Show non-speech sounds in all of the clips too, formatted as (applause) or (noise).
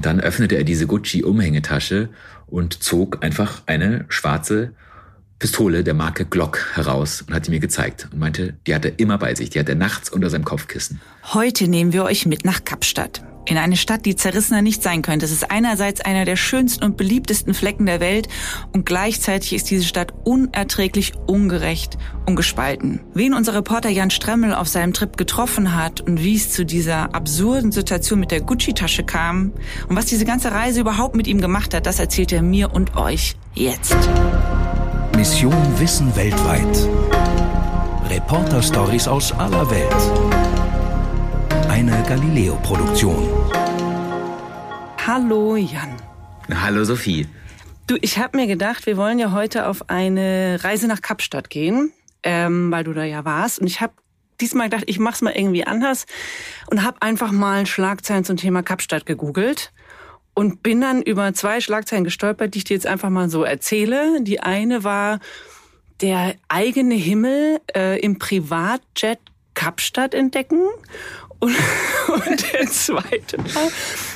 Und dann öffnete er diese Gucci-Umhängetasche und zog einfach eine schwarze Pistole der Marke Glock heraus und hat die mir gezeigt und meinte, die hat er immer bei sich, die hat er nachts unter seinem Kopfkissen. Heute nehmen wir euch mit nach Kapstadt. In eine Stadt, die zerrissener nicht sein könnte. Es ist einerseits einer der schönsten und beliebtesten Flecken der Welt und gleichzeitig ist diese Stadt unerträglich ungerecht und gespalten. Wen unser Reporter Jan Stremmel auf seinem Trip getroffen hat und wie es zu dieser absurden Situation mit der Gucci-Tasche kam und was diese ganze Reise überhaupt mit ihm gemacht hat, das erzählt er mir und euch jetzt. Mission Wissen weltweit. Reporter-Stories aus aller Welt. Eine Galileo-Produktion. Hallo Jan. Hallo Sophie. Du, ich habe mir gedacht, wir wollen ja heute auf eine Reise nach Kapstadt gehen, ähm, weil du da ja warst. Und ich habe diesmal gedacht, ich mach's mal irgendwie anders und habe einfach mal Schlagzeilen zum Thema Kapstadt gegoogelt und bin dann über zwei Schlagzeilen gestolpert, die ich dir jetzt einfach mal so erzähle. Die eine war der eigene Himmel äh, im Privatjet Kapstadt entdecken und, (laughs) und der zweite war,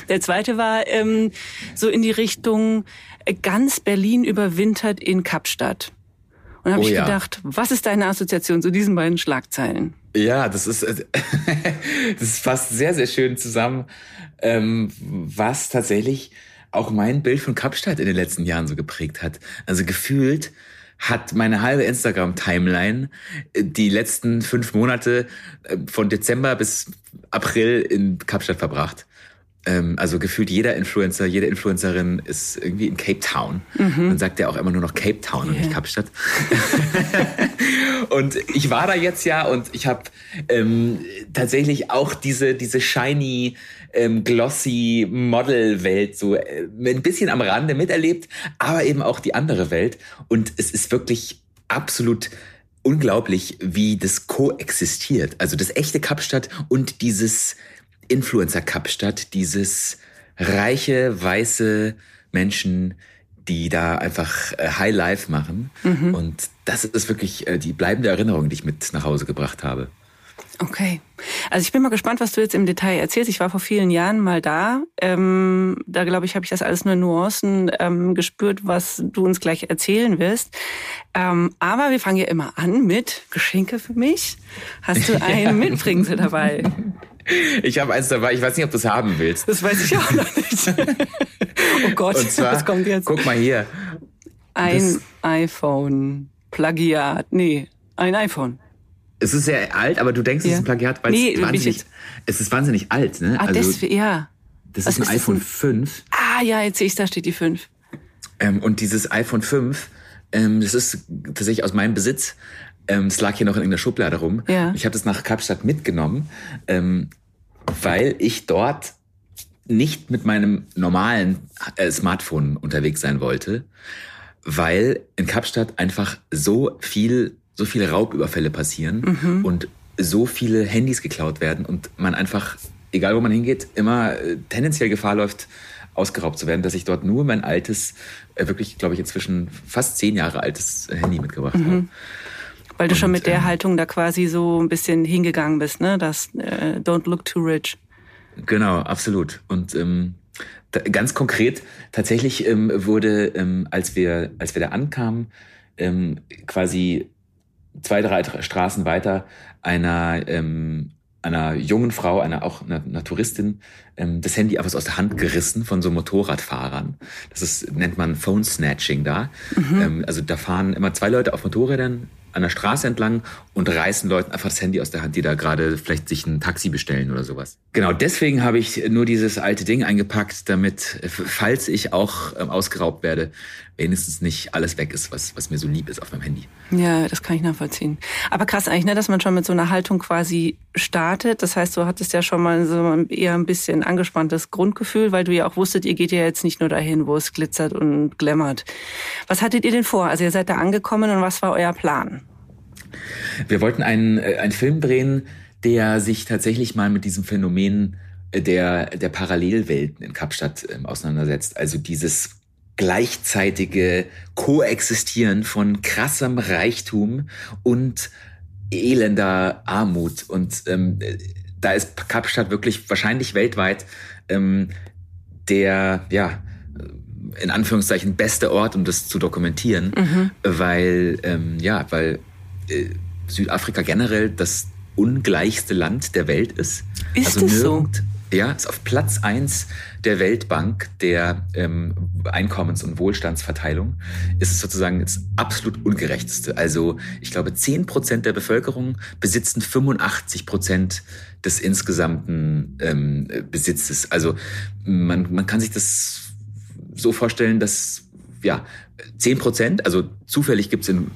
der zweite war ähm, so in die Richtung äh, ganz Berlin überwintert in Kapstadt. Und habe oh, ich ja. gedacht, was ist deine Assoziation zu diesen beiden Schlagzeilen? Ja, das ist äh, (laughs) das fasst sehr sehr schön zusammen, ähm, was tatsächlich auch mein Bild von Kapstadt in den letzten Jahren so geprägt hat. Also gefühlt hat meine halbe Instagram-Timeline äh, die letzten fünf Monate äh, von Dezember bis April in Kapstadt verbracht. Ähm, also gefühlt jeder Influencer, jede Influencerin ist irgendwie in Cape Town. Mhm. Man sagt ja auch immer nur noch Cape Town yeah. und nicht Kapstadt. (laughs) und ich war da jetzt ja und ich habe ähm, tatsächlich auch diese, diese shiny, ähm, glossy Model-Welt so äh, ein bisschen am Rande miterlebt, aber eben auch die andere Welt. Und es ist wirklich absolut unglaublich, wie das koexistiert. Also das echte Kapstadt und dieses Influencer Kapstadt, dieses reiche, weiße Menschen, die da einfach äh, High Life machen. Mhm. Und das ist wirklich äh, die bleibende Erinnerung, die ich mit nach Hause gebracht habe. Okay. Also ich bin mal gespannt, was du jetzt im Detail erzählst. Ich war vor vielen Jahren mal da. Ähm, da glaube ich, habe ich das alles nur in Nuancen ähm, gespürt, was du uns gleich erzählen wirst. Ähm, aber wir fangen ja immer an mit Geschenke für mich. Hast du (laughs) ein ja. Mitbringsel dabei? Ich habe eins dabei. Ich weiß nicht, ob du es haben willst. Das weiß ich auch noch nicht. (laughs) oh Gott, zwar, was kommt jetzt? Guck mal hier. Ein das, iPhone. Plagiat. Nee, ein iPhone. Es ist sehr alt, aber du denkst, ja. es ist ein Plagiat, weil nee, es, wahnsinnig, es ist wahnsinnig alt. Ne? Ah, also, das, ja. Das ist ein ist iPhone ein, 5. Ah ja, jetzt sehe ich, da steht die 5. Ähm, und dieses iPhone 5, ähm, das ist tatsächlich aus meinem Besitz. Ähm, es lag hier noch in irgendeiner Schublade rum. Ja. Ich habe das nach Kapstadt mitgenommen, ähm, weil ich dort nicht mit meinem normalen äh, Smartphone unterwegs sein wollte, weil in Kapstadt einfach so viel so viele Raubüberfälle passieren mhm. und so viele Handys geklaut werden und man einfach, egal wo man hingeht, immer äh, tendenziell Gefahr läuft, ausgeraubt zu werden, dass ich dort nur mein altes, äh, wirklich, glaube ich, inzwischen fast zehn Jahre altes Handy mitgebracht mhm. habe. Weil du und, schon mit der ähm, Haltung da quasi so ein bisschen hingegangen bist, ne? Das äh, Don't look too rich. Genau, absolut. Und ähm, da, ganz konkret, tatsächlich ähm, wurde, ähm, als wir, als wir da ankamen, ähm, quasi zwei, drei Straßen weiter einer, ähm, einer jungen Frau, einer auch einer, einer Touristin, ähm, das Handy einfach aus der Hand gerissen von so Motorradfahrern. Das ist, nennt man Phone Snatching da. Mhm. Ähm, also da fahren immer zwei Leute auf Motorrädern an der Straße entlang und reißen Leuten einfach das Handy aus der Hand, die da gerade vielleicht sich ein Taxi bestellen oder sowas. Genau, deswegen habe ich nur dieses alte Ding eingepackt, damit, falls ich auch ähm, ausgeraubt werde, wenigstens nicht alles weg ist, was, was mir so lieb ist auf meinem Handy. Ja, das kann ich nachvollziehen. Aber krass eigentlich, ne, dass man schon mit so einer Haltung quasi startet. Das heißt, du hattest ja schon mal so eher ein bisschen angespanntes Grundgefühl, weil du ja auch wusstet, ihr geht ja jetzt nicht nur dahin, wo es glitzert und glämmert. Was hattet ihr denn vor? Also ihr seid da angekommen und was war euer Plan? Wir wollten einen, äh, einen Film drehen, der sich tatsächlich mal mit diesem Phänomen der, der Parallelwelten in Kapstadt ähm, auseinandersetzt. Also dieses gleichzeitige Koexistieren von krassem Reichtum und elender Armut. Und ähm, da ist Kapstadt wirklich wahrscheinlich weltweit ähm, der, ja, in Anführungszeichen beste Ort, um das zu dokumentieren, mhm. weil, ähm, ja, weil äh, Südafrika generell das ungleichste Land der Welt ist. Ist also es so? Ja, ist auf Platz eins der Weltbank der ähm, Einkommens- und Wohlstandsverteilung. Ist es sozusagen das absolut ungerechteste. Also ich glaube, zehn Prozent der Bevölkerung besitzen 85 Prozent des insgesamten ähm, Besitzes. Also man, man kann sich das so vorstellen, dass ja zehn Prozent, also zufällig gibt es in,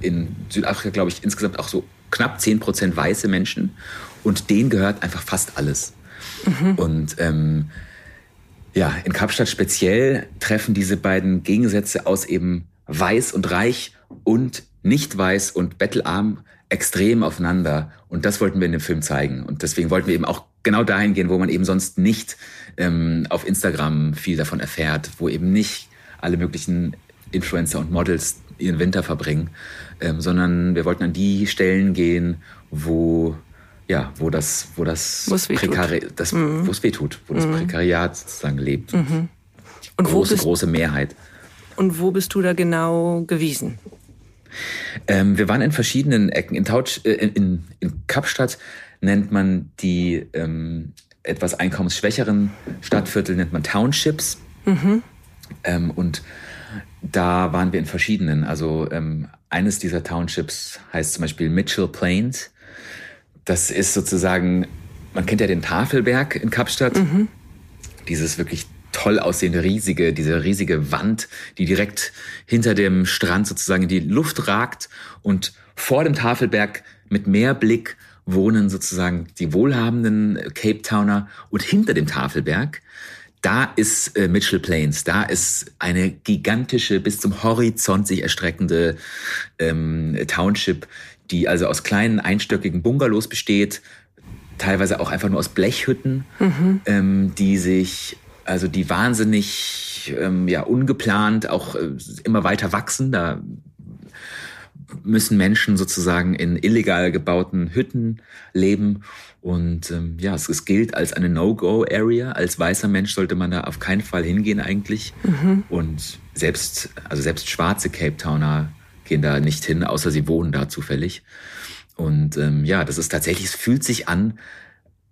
in Südafrika, glaube ich, insgesamt auch so knapp zehn Prozent weiße Menschen und denen gehört einfach fast alles. Mhm. Und ähm, ja, in Kapstadt speziell treffen diese beiden Gegensätze aus eben weiß und reich und nicht weiß und bettelarm extrem aufeinander. Und das wollten wir in dem Film zeigen. Und deswegen wollten wir eben auch genau dahin gehen, wo man eben sonst nicht ähm, auf Instagram viel davon erfährt, wo eben nicht alle möglichen Influencer und Models ihren Winter verbringen, ähm, sondern wir wollten an die Stellen gehen, wo ja, wo das, wo das Prekariat, das, mhm. wo es wehtut, wo das mhm. Prekariat sozusagen lebt. Mhm. Und große, bist, große Mehrheit. Und wo bist du da genau gewesen? Ähm, wir waren in verschiedenen Ecken. In, Tausch, äh, in, in Kapstadt nennt man die ähm, etwas einkommensschwächeren Stadtviertel, nennt man Townships. Mhm. Ähm, und da waren wir in verschiedenen. Also ähm, eines dieser Townships heißt zum Beispiel Mitchell Plains. Das ist sozusagen, man kennt ja den Tafelberg in Kapstadt. Mhm. Dieses wirklich toll aussehende riesige, diese riesige Wand, die direkt hinter dem Strand sozusagen in die Luft ragt und vor dem Tafelberg mit Meerblick wohnen sozusagen die wohlhabenden Cape Towner und hinter dem Tafelberg da ist äh, Mitchell Plains, da ist eine gigantische, bis zum Horizont sich erstreckende ähm, Township, die also aus kleinen einstöckigen Bungalows besteht, teilweise auch einfach nur aus Blechhütten, mhm. ähm, die sich, also die wahnsinnig ähm, ja ungeplant auch äh, immer weiter wachsen. Da müssen Menschen sozusagen in illegal gebauten Hütten leben. Und ähm, ja, es, es gilt als eine No-Go-Area. Als weißer Mensch sollte man da auf keinen Fall hingehen eigentlich. Mhm. Und selbst, also selbst schwarze Cape Towner gehen da nicht hin, außer sie wohnen da zufällig. Und ähm, ja, das ist tatsächlich, es fühlt sich an,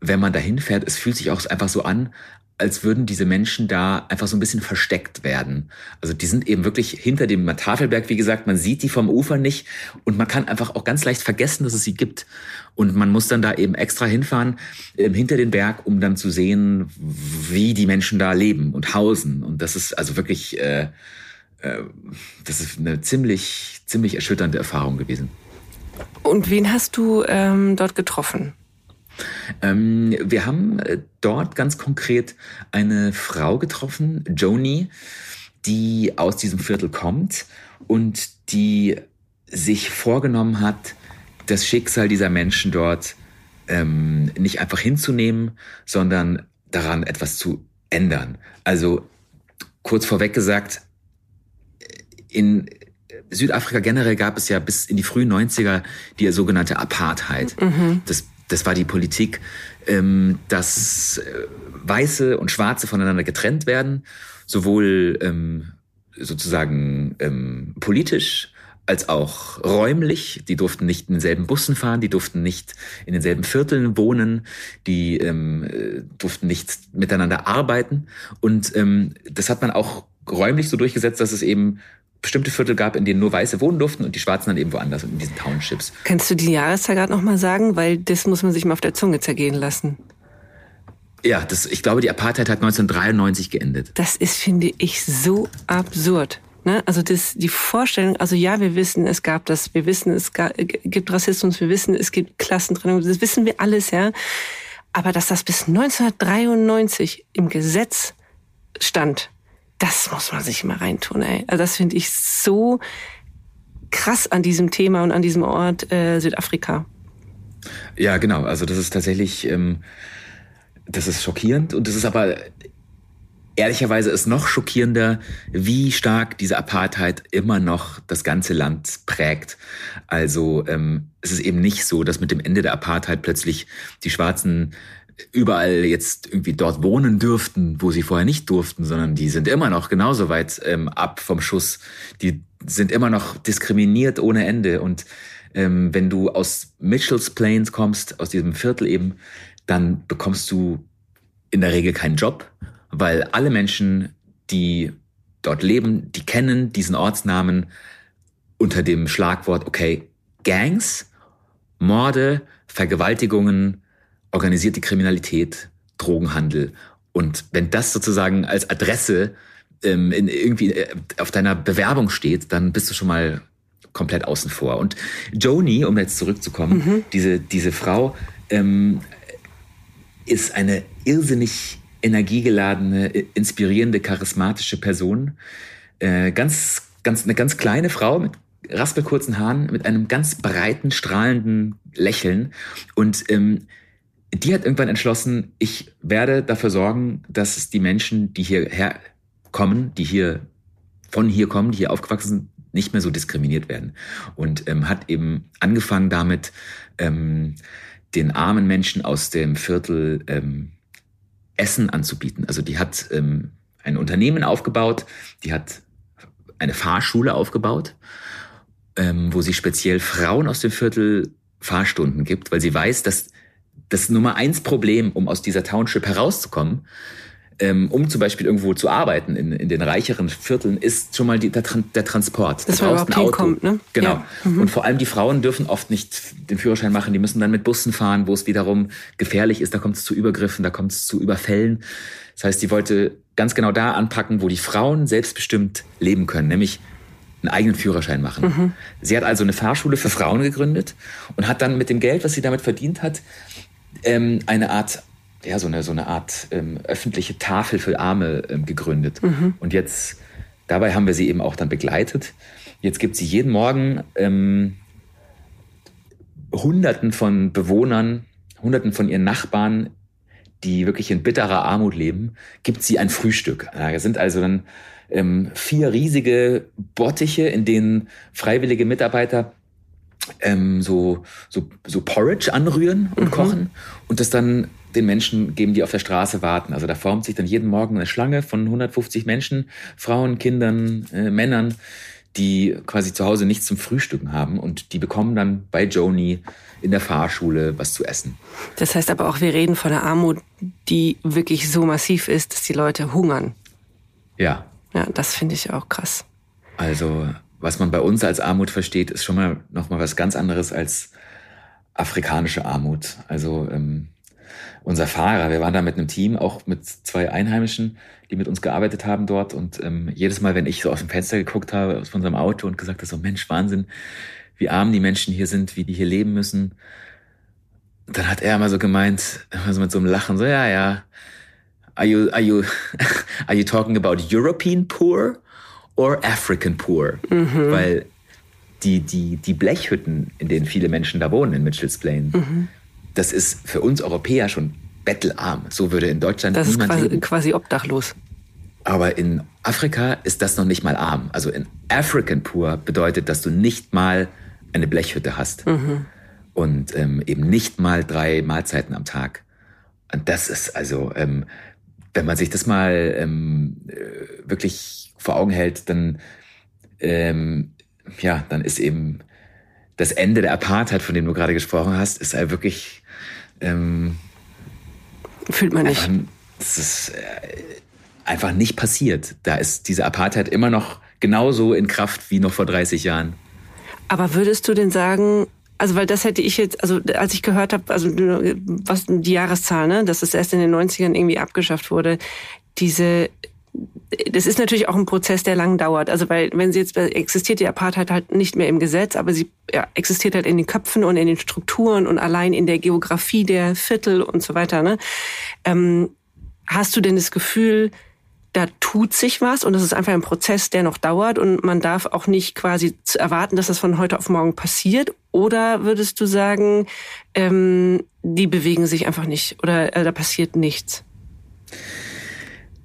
wenn man da hinfährt, es fühlt sich auch einfach so an, als würden diese Menschen da einfach so ein bisschen versteckt werden. Also die sind eben wirklich hinter dem Tafelberg, wie gesagt, man sieht die vom Ufer nicht und man kann einfach auch ganz leicht vergessen, dass es sie gibt. Und man muss dann da eben extra hinfahren, äh, hinter den Berg, um dann zu sehen, wie die Menschen da leben und hausen. Und das ist also wirklich äh, das ist eine ziemlich, ziemlich erschütternde Erfahrung gewesen. Und wen hast du ähm, dort getroffen? Ähm, wir haben äh, dort ganz konkret eine Frau getroffen, Joni, die aus diesem Viertel kommt und die sich vorgenommen hat, das Schicksal dieser Menschen dort ähm, nicht einfach hinzunehmen, sondern daran etwas zu ändern. Also kurz vorweg gesagt, in Südafrika generell gab es ja bis in die frühen 90er die sogenannte Apartheid. Mhm. Das, das war die Politik, ähm, dass äh, Weiße und Schwarze voneinander getrennt werden, sowohl ähm, sozusagen ähm, politisch als auch räumlich. Die durften nicht in denselben Bussen fahren, die durften nicht in denselben Vierteln wohnen, die ähm, äh, durften nicht miteinander arbeiten. Und ähm, das hat man auch räumlich so durchgesetzt, dass es eben bestimmte Viertel gab, in denen nur Weiße wohnen durften und die Schwarzen dann eben woanders in diesen Townships. Kannst du die Jahreszahl gerade nochmal sagen? Weil das muss man sich mal auf der Zunge zergehen lassen. Ja, das, ich glaube, die Apartheid hat 1993 geendet. Das ist, finde ich, so absurd. Ne? Also das, die Vorstellung, also ja, wir wissen, es gab das, wir wissen, es gibt Rassismus, wir wissen, es gibt Klassentrennung, das wissen wir alles, ja. Aber dass das bis 1993 im Gesetz stand, das muss man sich mal reintun, ey. Also das finde ich so krass an diesem Thema und an diesem Ort äh, Südafrika. Ja, genau. Also das ist tatsächlich, ähm, das ist schockierend und das ist aber ehrlicherweise ist noch schockierender, wie stark diese Apartheid immer noch das ganze Land prägt. Also ähm, es ist eben nicht so, dass mit dem Ende der Apartheid plötzlich die Schwarzen überall jetzt irgendwie dort wohnen dürften, wo sie vorher nicht durften, sondern die sind immer noch genauso weit ähm, ab vom Schuss. Die sind immer noch diskriminiert ohne Ende. Und ähm, wenn du aus Mitchells Plains kommst, aus diesem Viertel eben, dann bekommst du in der Regel keinen Job, weil alle Menschen, die dort leben, die kennen diesen Ortsnamen unter dem Schlagwort, okay, Gangs, Morde, Vergewaltigungen, organisierte Kriminalität, Drogenhandel. Und wenn das sozusagen als Adresse ähm, in, irgendwie äh, auf deiner Bewerbung steht, dann bist du schon mal komplett außen vor. Und Joni, um jetzt zurückzukommen, mhm. diese, diese Frau ähm, ist eine irrsinnig energiegeladene, inspirierende, charismatische Person. Äh, ganz, ganz, eine ganz kleine Frau mit raspelkurzen Haaren, mit einem ganz breiten, strahlenden Lächeln. Und ähm, die hat irgendwann entschlossen, ich werde dafür sorgen, dass es die Menschen, die hierher kommen, die hier von hier kommen, die hier aufgewachsen sind, nicht mehr so diskriminiert werden. Und ähm, hat eben angefangen damit, ähm, den armen Menschen aus dem Viertel ähm, Essen anzubieten. Also die hat ähm, ein Unternehmen aufgebaut, die hat eine Fahrschule aufgebaut, ähm, wo sie speziell Frauen aus dem Viertel Fahrstunden gibt, weil sie weiß, dass das Nummer eins Problem, um aus dieser Township herauszukommen, ähm, um zum Beispiel irgendwo zu arbeiten in, in den reicheren Vierteln, ist schon mal die, der, der Transport. Das brauchst ein Auto. Hinkommt, ne? Genau. Ja. Mhm. Und vor allem die Frauen dürfen oft nicht den Führerschein machen, die müssen dann mit Bussen fahren, wo es wiederum gefährlich ist, da kommt es zu Übergriffen, da kommt es zu Überfällen. Das heißt, die wollte ganz genau da anpacken, wo die Frauen selbstbestimmt leben können, nämlich einen eigenen Führerschein machen. Mhm. Sie hat also eine Fahrschule für Frauen gegründet und hat dann mit dem Geld, was sie damit verdient hat, ähm, eine Art ja, so eine, so eine Art ähm, öffentliche Tafel für Arme ähm, gegründet. Mhm. Und jetzt, dabei haben wir sie eben auch dann begleitet. Jetzt gibt sie jeden Morgen ähm, Hunderten von Bewohnern, Hunderten von ihren Nachbarn, die wirklich in bitterer Armut leben, gibt sie ein Frühstück. Da sind also dann ähm, vier riesige Bottiche, in denen freiwillige Mitarbeiter ähm, so, so, so Porridge anrühren und mhm. kochen und das dann den Menschen geben, die auf der Straße warten. Also da formt sich dann jeden Morgen eine Schlange von 150 Menschen, Frauen, Kindern, äh, Männern, die quasi zu Hause nichts zum Frühstücken haben und die bekommen dann bei Joni in der Fahrschule was zu essen. Das heißt aber auch, wir reden von einer Armut, die wirklich so massiv ist, dass die Leute hungern. Ja. Ja, das finde ich auch krass. Also, was man bei uns als Armut versteht, ist schon mal noch mal was ganz anderes als afrikanische Armut. Also ähm, unser Fahrer, wir waren da mit einem Team, auch mit zwei Einheimischen, die mit uns gearbeitet haben dort. Und ähm, jedes Mal, wenn ich so aus dem Fenster geguckt habe, aus unserem Auto und gesagt habe, so Mensch, Wahnsinn, wie arm die Menschen hier sind, wie die hier leben müssen, dann hat er immer so gemeint, also mit so einem Lachen, so, ja, ja, are you, are you, (laughs) are you talking about European poor or African poor? Mhm. Weil die, die, die Blechhütten, in denen viele Menschen da wohnen, in Mitchell's Plain, mhm das ist für uns Europäer schon bettelarm. So würde in Deutschland das niemand ist quasi, leben. quasi obdachlos. Aber in Afrika ist das noch nicht mal arm. Also in African Poor bedeutet, dass du nicht mal eine Blechhütte hast. Mhm. Und ähm, eben nicht mal drei Mahlzeiten am Tag. Und das ist also, ähm, wenn man sich das mal ähm, äh, wirklich vor Augen hält, dann, ähm, ja, dann ist eben das Ende der Apartheid, von dem du gerade gesprochen hast, ist halt wirklich ähm, fühlt man nicht. Es ist äh, einfach nicht passiert. Da ist diese Apartheid immer noch genauso in Kraft wie noch vor 30 Jahren. Aber würdest du denn sagen, also weil das hätte ich jetzt, also als ich gehört habe, also was die Jahreszahl, ne, dass es erst in den 90ern irgendwie abgeschafft wurde, diese das ist natürlich auch ein Prozess, der lang dauert. Also weil, wenn sie jetzt existiert die Apartheid halt nicht mehr im Gesetz, aber sie ja, existiert halt in den Köpfen und in den Strukturen und allein in der Geografie der Viertel und so weiter. Ne? Ähm, hast du denn das Gefühl, da tut sich was und das ist einfach ein Prozess, der noch dauert und man darf auch nicht quasi erwarten, dass das von heute auf morgen passiert? Oder würdest du sagen, ähm, die bewegen sich einfach nicht oder äh, da passiert nichts?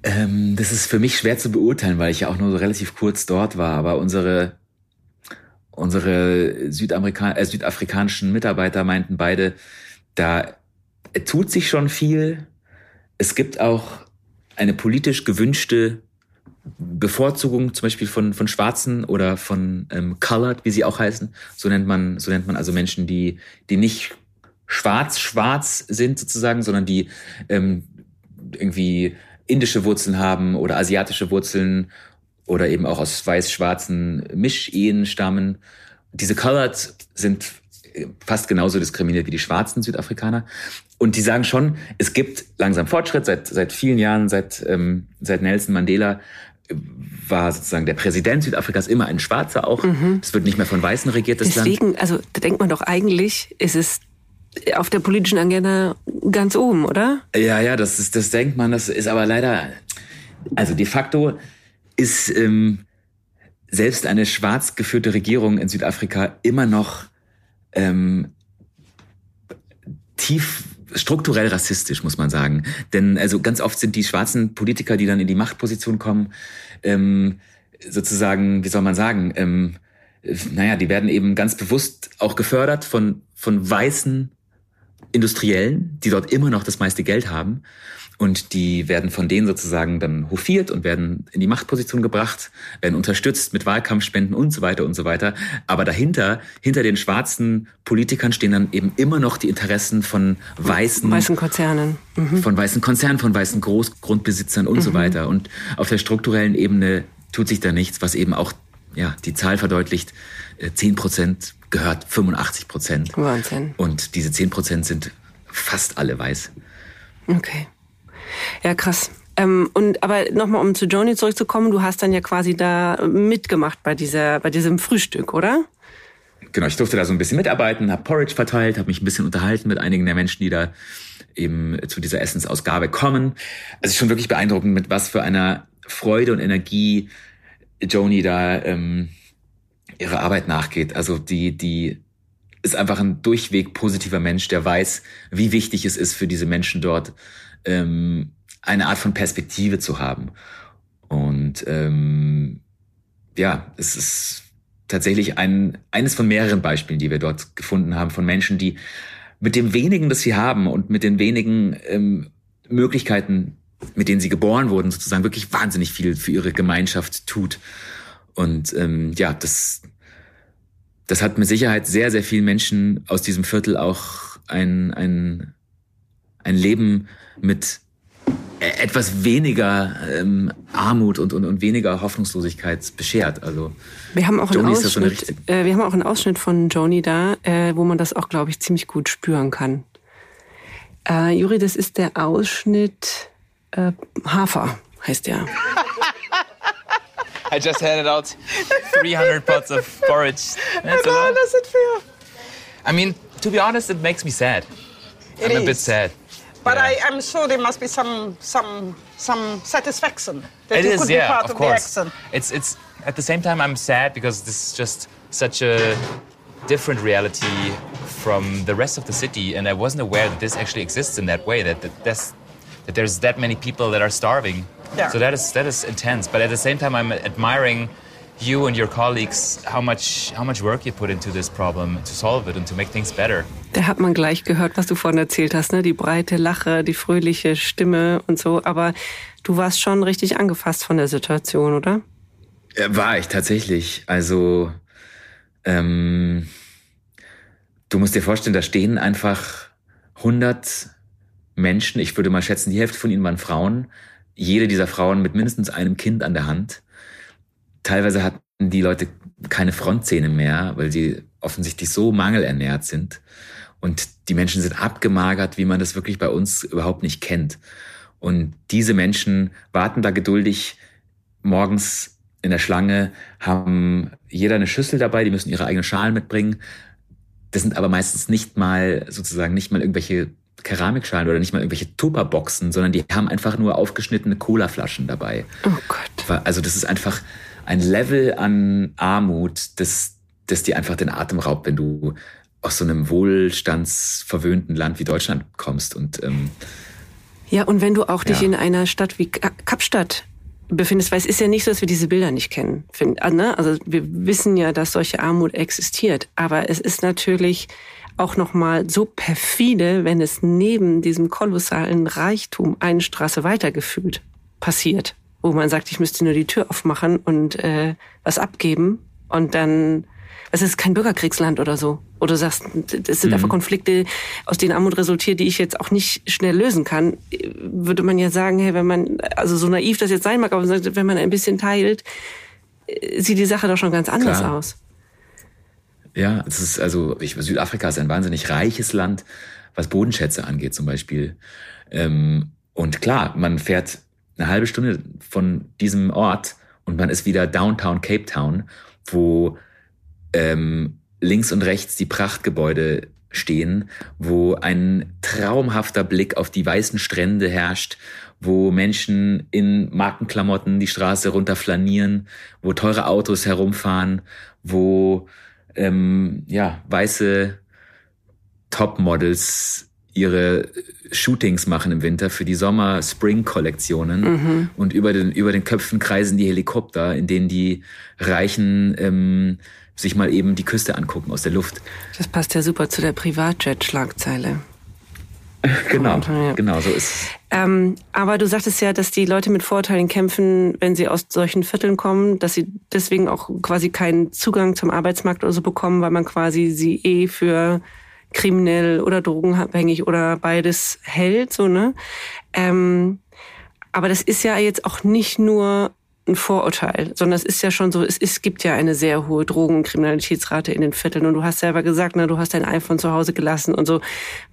Ähm, das ist für mich schwer zu beurteilen, weil ich ja auch nur so relativ kurz dort war. Aber unsere, unsere Südamerika äh, südafrikanischen Mitarbeiter meinten beide, da tut sich schon viel. Es gibt auch eine politisch gewünschte Bevorzugung zum Beispiel von, von Schwarzen oder von ähm, Colored, wie sie auch heißen. So nennt man, so nennt man also Menschen, die, die nicht schwarz-schwarz sind sozusagen, sondern die ähm, irgendwie indische Wurzeln haben oder asiatische Wurzeln oder eben auch aus weiß-schwarzen Mischehen stammen. Diese Colored sind fast genauso diskriminiert wie die schwarzen Südafrikaner. Und die sagen schon, es gibt langsam Fortschritt seit, seit vielen Jahren, seit, ähm, seit Nelson Mandela war sozusagen der Präsident Südafrikas immer ein Schwarzer auch. Mhm. Es wird nicht mehr von Weißen regiert, das Deswegen, Land. also da denkt man doch eigentlich, ist es auf der politischen Agenda ganz oben, oder? Ja, ja, das ist, das denkt man, das ist aber leider, also de facto ist ähm, selbst eine schwarz geführte Regierung in Südafrika immer noch ähm, tief strukturell rassistisch, muss man sagen. Denn also ganz oft sind die schwarzen Politiker, die dann in die Machtposition kommen, ähm, sozusagen, wie soll man sagen, ähm, naja, die werden eben ganz bewusst auch gefördert von, von weißen Industriellen, die dort immer noch das meiste Geld haben. Und die werden von denen sozusagen dann hofiert und werden in die Machtposition gebracht, werden unterstützt mit Wahlkampfspenden und so weiter und so weiter. Aber dahinter, hinter den schwarzen Politikern stehen dann eben immer noch die Interessen von weißen, weißen Konzernen. Mhm. Von weißen Konzernen, von weißen Großgrundbesitzern und mhm. so weiter. Und auf der strukturellen Ebene tut sich da nichts, was eben auch ja, die Zahl verdeutlicht. 10 äh, Prozent gehört 85 Prozent. Wahnsinn. Und diese 10 Prozent sind fast alle weiß. Okay. Ja, krass. Ähm, und aber nochmal, um zu Joni zurückzukommen, du hast dann ja quasi da mitgemacht bei dieser, bei diesem Frühstück, oder? Genau, ich durfte da so ein bisschen mitarbeiten, habe Porridge verteilt, habe mich ein bisschen unterhalten mit einigen der Menschen, die da eben zu dieser Essensausgabe kommen. Also schon wirklich beeindruckend, mit was für einer Freude und Energie Joni da ähm, ihre Arbeit nachgeht. Also die, die ist einfach ein durchweg positiver Mensch, der weiß, wie wichtig es ist für diese Menschen dort, ähm, eine Art von Perspektive zu haben. Und ähm, ja, es ist tatsächlich ein, eines von mehreren Beispielen, die wir dort gefunden haben, von Menschen, die mit dem wenigen, das sie haben und mit den wenigen ähm, Möglichkeiten, mit denen sie geboren wurden, sozusagen wirklich wahnsinnig viel für ihre Gemeinschaft tut. Und ähm, ja, das, das hat mit Sicherheit sehr, sehr vielen Menschen aus diesem Viertel auch ein, ein, ein Leben mit e-, etwas weniger ähm, Armut und, und, und weniger Hoffnungslosigkeit beschert. Also wir haben auch einen Ausschnitt, so äh, wir haben auch einen Ausschnitt von Joni da, äh, wo man das auch, glaube ich, ziemlich gut spüren kann. Äh, Juri, das ist der Ausschnitt äh, Hafer, heißt der. I just handed out 300 pots of porridge. (laughs) That's no, that's not fair. I mean, to be honest, it makes me sad. It I'm is. a bit sad. But yeah. I, am sure there must be some some some satisfaction that it you is, could yeah, be part of, of course. the action. It's it's at the same time I'm sad because this is just such a different reality from the rest of the city, and I wasn't aware that this actually exists in that way. That that, that there's that many people that are starving. Yeah. So that is that is intense. But at the same time, I'm admiring you and your colleagues how much how much work you put into this problem to solve it and to make things better. Da hat man gleich gehört, was du vorhin erzählt hast, ne? Die breite Lache, die fröhliche Stimme und so. Aber du warst schon richtig angefasst von der Situation, oder? Ja, war ich tatsächlich. Also ähm, du musst dir vorstellen, da stehen einfach 100 Menschen. Ich würde mal schätzen, die Hälfte von ihnen waren Frauen. Jede dieser Frauen mit mindestens einem Kind an der Hand teilweise hatten die Leute keine Frontzähne mehr, weil sie offensichtlich so mangelernährt sind. Und die Menschen sind abgemagert, wie man das wirklich bei uns überhaupt nicht kennt. Und diese Menschen warten da geduldig morgens in der Schlange, haben jeder eine Schüssel dabei, die müssen ihre eigenen Schalen mitbringen. Das sind aber meistens nicht mal sozusagen nicht mal irgendwelche Keramikschalen oder nicht mal irgendwelche Tupperboxen, sondern die haben einfach nur aufgeschnittene Colaflaschen dabei. Oh Gott. Also das ist einfach, ein Level an Armut, das, das dir einfach den Atem raubt, wenn du aus so einem wohlstandsverwöhnten Land wie Deutschland kommst. Und ähm, ja, und wenn du auch dich ja. in einer Stadt wie Kapstadt befindest, weil es ist ja nicht so, dass wir diese Bilder nicht kennen. Ne? Also wir wissen ja, dass solche Armut existiert, aber es ist natürlich auch nochmal so perfide, wenn es neben diesem kolossalen Reichtum eine Straße weitergeführt passiert, wo man sagt, ich müsste nur die Tür aufmachen und äh, was abgeben und dann es ist kein Bürgerkriegsland oder so. Oder du sagst, es sind mhm. einfach Konflikte, aus denen Armut resultiert, die ich jetzt auch nicht schnell lösen kann. Würde man ja sagen, hey, wenn man, also so naiv das jetzt sein mag, aber wenn man ein bisschen teilt, sieht die Sache doch schon ganz anders Klar. aus. Ja, es ist also, ich, Südafrika ist ein wahnsinnig reiches Land, was Bodenschätze angeht zum Beispiel. Ähm, und klar, man fährt eine halbe Stunde von diesem Ort und man ist wieder Downtown Cape Town, wo ähm, links und rechts die Prachtgebäude stehen, wo ein traumhafter Blick auf die weißen Strände herrscht, wo Menschen in Markenklamotten die Straße runter flanieren, wo teure Autos herumfahren, wo ähm, ja weiße Topmodels ihre Shootings machen im Winter für die Sommer-Spring-Kollektionen mhm. und über den über den Köpfen kreisen die Helikopter, in denen die reichen ähm, sich mal eben die Küste angucken aus der Luft. Das passt ja super zu der Privatjet-Schlagzeile. (laughs) Genau, ja. genau, so ist. Ähm, aber du sagtest ja, dass die Leute mit Vorurteilen kämpfen, wenn sie aus solchen Vierteln kommen, dass sie deswegen auch quasi keinen Zugang zum Arbeitsmarkt oder so bekommen, weil man quasi sie eh für kriminell oder drogenabhängig oder beides hält, so, ne? Ähm, aber das ist ja jetzt auch nicht nur ein Vorurteil, sondern es ist ja schon so, es, es gibt ja eine sehr hohe Drogenkriminalitätsrate in den Vierteln und du hast selber gesagt, na, du hast dein iPhone zu Hause gelassen und so.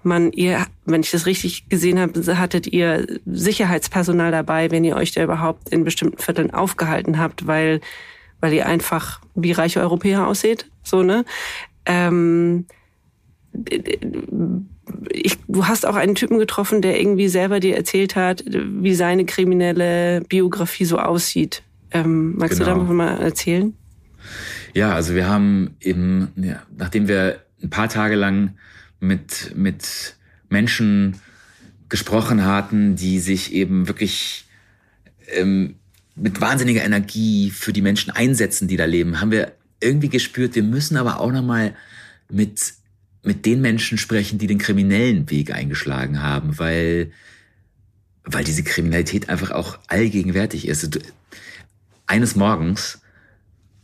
Man, ihr, wenn ich das richtig gesehen habe, hattet ihr Sicherheitspersonal dabei, wenn ihr euch da überhaupt in bestimmten Vierteln aufgehalten habt, weil, weil ihr einfach wie reiche Europäer aussieht, so, ne? Ähm, ich, du hast auch einen Typen getroffen, der irgendwie selber dir erzählt hat, wie seine kriminelle Biografie so aussieht. Ähm, magst genau. du da mal erzählen? Ja, also wir haben eben, ja, nachdem wir ein paar Tage lang mit, mit Menschen gesprochen hatten, die sich eben wirklich ähm, mit wahnsinniger Energie für die Menschen einsetzen, die da leben, haben wir irgendwie gespürt, wir müssen aber auch nochmal mit mit den Menschen sprechen, die den kriminellen Weg eingeschlagen haben, weil, weil diese Kriminalität einfach auch allgegenwärtig ist. Eines Morgens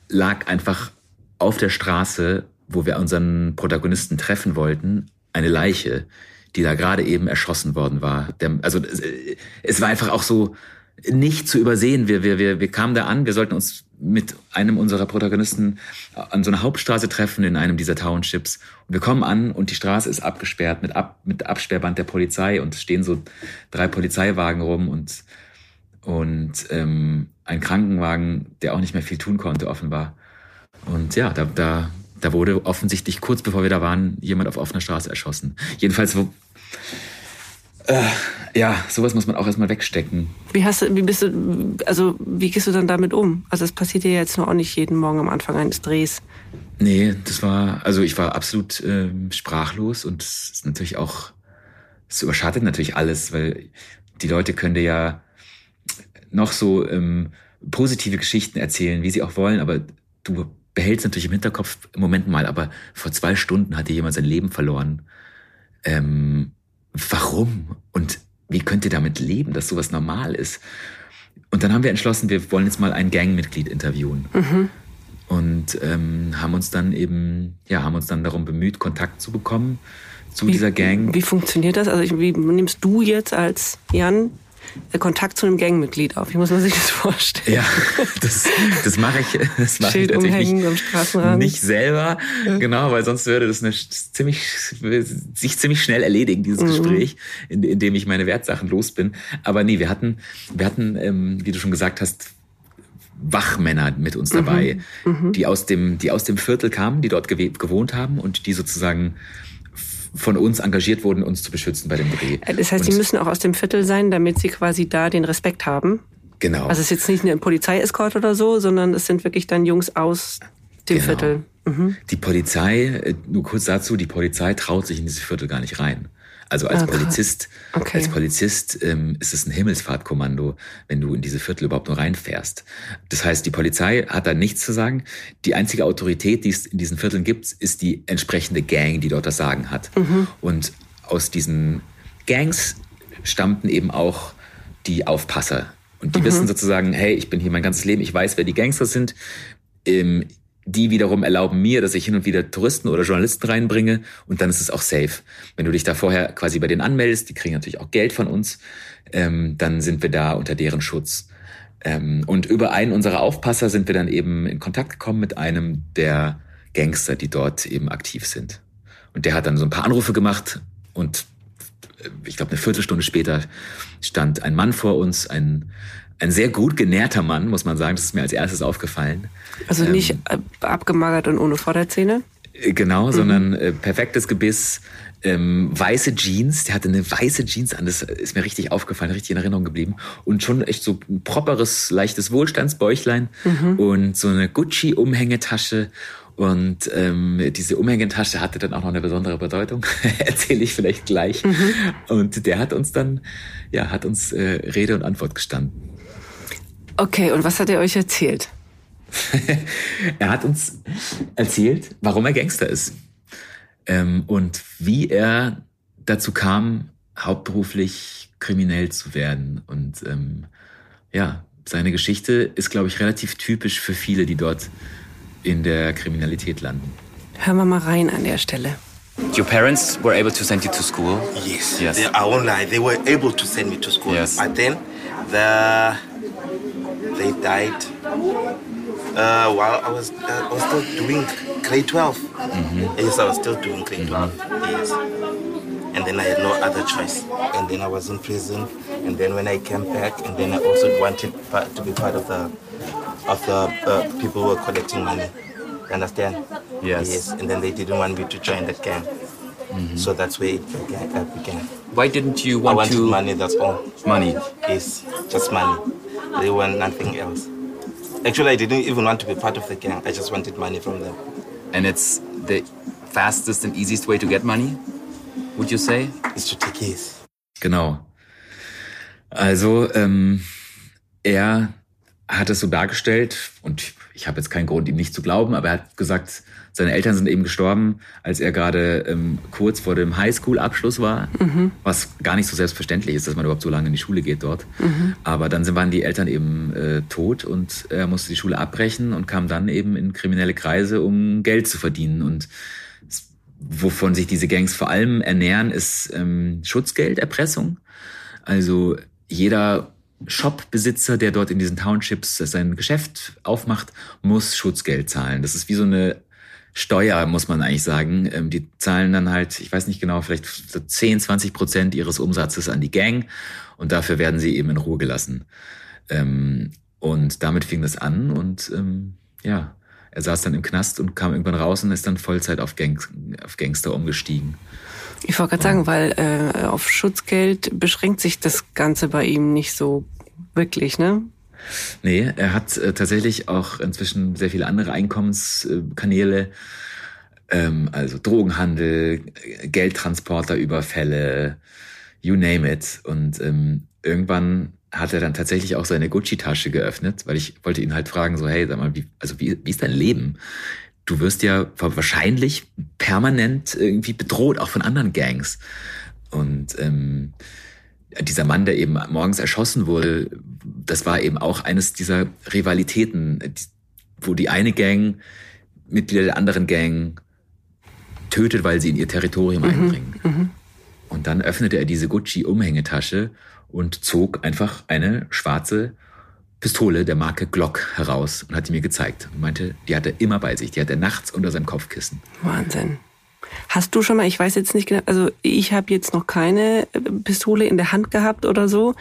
lag einfach auf der Straße, wo wir unseren Protagonisten treffen wollten, eine Leiche, die da gerade eben erschossen worden war. also es war einfach auch so nicht zu übersehen. Wir, wir, wir, wir kamen da an, wir sollten uns mit einem unserer Protagonisten an so einer Hauptstraße treffen in einem dieser Townships. Und wir kommen an und die Straße ist abgesperrt mit, Ab, mit Absperrband der Polizei und es stehen so drei Polizeiwagen rum und, und ähm, ein Krankenwagen, der auch nicht mehr viel tun konnte, offenbar. Und ja, da, da, da wurde offensichtlich kurz bevor wir da waren, jemand auf offener Straße erschossen. Jedenfalls wo, äh, ja, sowas muss man auch erstmal wegstecken. Wie hast du, wie bist du, also wie gehst du dann damit um? Also das passiert dir jetzt nur auch nicht jeden Morgen am Anfang eines Drehs. Nee, das war, also ich war absolut äh, sprachlos und es ist natürlich auch, es überschattet natürlich alles, weil die Leute können dir ja noch so ähm, positive Geschichten erzählen, wie sie auch wollen, aber du behältst natürlich im Hinterkopf, im Moment mal, aber vor zwei Stunden hat dir jemand sein Leben verloren. Ähm, warum? Und wie könnt ihr damit leben, dass sowas normal ist? Und dann haben wir entschlossen, wir wollen jetzt mal ein Gangmitglied interviewen. Mhm. Und ähm, haben uns dann eben, ja, haben uns dann darum bemüht, Kontakt zu bekommen zu wie, dieser Gang. Wie funktioniert das? Also wie nimmst du jetzt als Jan Kontakt zu einem Gangmitglied auf. Wie muss man sich das vorstellen? Ja, das, das mache ich, das mache Schild ich natürlich nicht, nicht selber, genau, weil sonst würde das eine ziemlich, sich ziemlich schnell erledigen, dieses mhm. Gespräch, in, in dem ich meine Wertsachen los bin. Aber nee, wir hatten, wir hatten, ähm, wie du schon gesagt hast, Wachmänner mit uns dabei, mhm. Mhm. die aus dem, die aus dem Viertel kamen, die dort gewohnt haben und die sozusagen von uns engagiert wurden, uns zu beschützen bei dem Dreh. Das heißt, und sie müssen auch aus dem Viertel sein, damit sie quasi da den Respekt haben. Genau. Also es ist jetzt nicht eine Polizeieskort oder so, sondern es sind wirklich dann Jungs aus dem genau. Viertel. Mhm. Die Polizei, äh, nur kurz dazu, die Polizei traut sich in dieses Viertel gar nicht rein. Also als Ah. Polizist, Okay. als Polizist ähm, ist es ein Himmelsfahrtkommando, wenn du in diese Viertel überhaupt nur reinfährst. Das heißt, die Polizei hat da nichts zu sagen. Die einzige Autorität, die es in diesen Vierteln gibt, ist die entsprechende Gang, die dort das Sagen hat. Und aus diesen Gangs stammten eben auch die Aufpasser. Und die wissen sozusagen, hey, ich bin hier mein ganzes Leben, ich weiß, wer die Gangster sind. Ähm, die wiederum erlauben mir, dass ich hin und wieder Touristen oder Journalisten reinbringe und dann ist es auch safe. Wenn du dich da vorher quasi bei denen anmeldest, die kriegen natürlich auch Geld von uns, ähm, dann sind wir da unter deren Schutz. Ähm, und über einen unserer Aufpasser sind wir dann eben in Kontakt gekommen mit einem der Gangster, die dort eben aktiv sind. Und der hat dann so ein paar Anrufe gemacht und äh, ich glaube eine Viertelstunde später stand ein Mann vor uns, ein, ein sehr gut genährter Mann, muss man sagen. Das ist mir als erstes aufgefallen. Also Ähm. nicht äh, abgemagert und ohne Vorderzähne? Äh, Genau, sondern äh, perfektes Gebiss, ähm, weiße Jeans. Der hatte eine weiße Jeans an, das ist mir richtig aufgefallen, richtig in Erinnerung geblieben. Und schon echt so ein properes, leichtes Wohlstandsbäuchlein und so eine Gucci-Umhängetasche. Und ähm, diese Umhängetasche hatte dann auch noch eine besondere Bedeutung. (laughs) Erzähle ich vielleicht gleich. Und der hat uns dann, ja, hat uns äh, Rede und Antwort gestanden. Okay, und was hat er euch erzählt? (laughs) er hat uns erzählt, warum er Gangster ist ähm, und wie er dazu kam, hauptberuflich kriminell zu werden. Und ähm, ja, seine Geschichte ist, glaube ich, relativ typisch für viele, die dort in der Kriminalität landen. Hören wir mal rein an der Stelle. Your parents were able to send you to school. Yes. Yes. They, I won't lie. They were able to send me to school. Yes. But then, the they died uh, while I was uh, I was still doing grade 12 Yes, I was still doing grade 12 Yes. And then I had no other choice. And then I was in prison. And then when I came back, and then I also wanted to be part of the of the uh, people who were collecting money. You understand? Yes. Yes. And then they didn't want me to join the gang. So that's where it began. Uh, began. Why didn't you want, I want to money, that's all. money? Yes, just money. They want nothing else. Actually, I didn't even want to be part of the gang. I just wanted money from them. And it's the fastest and easiest way to get money? Would you say? It's to take his. Genau. Also, ähm, er hat es so dargestellt, und ich habe jetzt keinen Grund, ihm nicht zu glauben, aber er hat gesagt, seine Eltern sind eben gestorben, als er gerade ähm, kurz vor dem Highschool-Abschluss war, was gar nicht so selbstverständlich ist, dass man überhaupt so lange in die Schule geht dort. Aber dann sind, waren die Eltern eben äh, tot und er musste die Schule abbrechen und kam dann eben in kriminelle Kreise, um Geld zu verdienen. Und wovon sich diese Gangs vor allem ernähren, ist ähm, Schutzgelderpressung. Also jeder Shopbesitzer, der dort in diesen Townships sein Geschäft aufmacht, muss Schutzgeld zahlen. Das ist wie so eine Steuer, muss man eigentlich sagen. Ähm, die zahlen dann halt, ich weiß nicht genau, vielleicht so 10, 20 Prozent ihres Umsatzes an die Gang und dafür werden sie eben in Ruhe gelassen. Ähm, und damit fing das an und ähm, ja, er saß dann im Knast und kam irgendwann raus und ist dann Vollzeit auf, Gang, auf Gangster umgestiegen. Ich wollte gerade sagen, weil äh, auf Schutzgeld beschränkt sich das Ganze bei ihm nicht so wirklich, ne? Nee, er hat äh, tatsächlich auch inzwischen sehr viele andere Einkommenskanäle, ähm, also Drogenhandel, äh, Geldtransporter, Überfälle, you name it. Und ähm, irgendwann hat er dann tatsächlich auch seine Gucci-Tasche geöffnet, weil ich wollte ihn halt fragen, so, hey, sag mal, wie, also wie, wie ist dein Leben? Du wirst ja wahrscheinlich permanent irgendwie bedroht, auch von anderen Gangs. Und ähm, dieser Mann, der eben morgens erschossen wurde, das war eben auch eines dieser Rivalitäten, wo die eine Gang Mitglieder der anderen Gang tötet, weil sie in ihr Territorium einbringen. Und dann öffnete er diese Gucci-Umhängetasche und zog einfach eine schwarze Pistole der Marke Glock heraus und hat die mir gezeigt und meinte, die hat er immer bei sich, die hat er nachts unter seinem Kopfkissen. Wahnsinn. Hast du schon mal, ich weiß jetzt nicht genau, also ich habe jetzt noch keine äh, Pistole in der Hand gehabt oder so.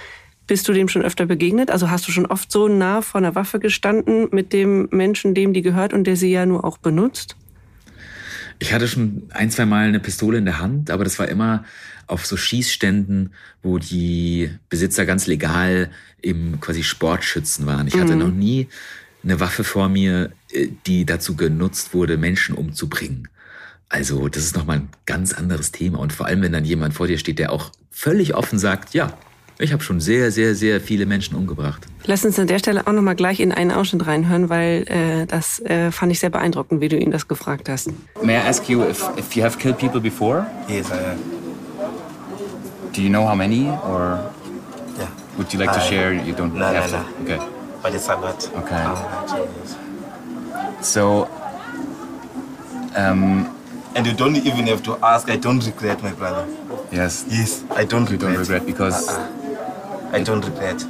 Bist du dem schon öfter begegnet? Also hast du schon oft so nah vor einer Waffe gestanden mit dem Menschen, dem die gehört und der sie ja nur auch benutzt? Ich hatte schon ein, zwei Mal eine Pistole in der Hand, aber das war immer auf so Schießständen, wo die Besitzer ganz legal im quasi Sportschützen waren. Ich hatte noch nie eine Waffe vor mir, äh, die dazu genutzt wurde, Menschen umzubringen. Also das ist nochmal ein ganz anderes Thema. Und vor allem, wenn dann jemand vor dir steht, der auch völlig offen sagt, ja, ich habe schon sehr, sehr, sehr viele Menschen umgebracht. Lass uns an der Stelle auch nochmal gleich in einen Ausschnitt reinhören, weil äh, das äh, fand ich sehr beeindruckend, wie du ihn das gefragt hast. May I ask you if, if you have killed people before? Yes, I am. Do you know how many or Yeah. would you like to I- share? You don't No, have no, to. no. Okay. But it's Okay. how much it is. So um, And you don't even have to ask. I don't regret, my brother. yes, Yes, I don't you regret. don't regret because I don't regret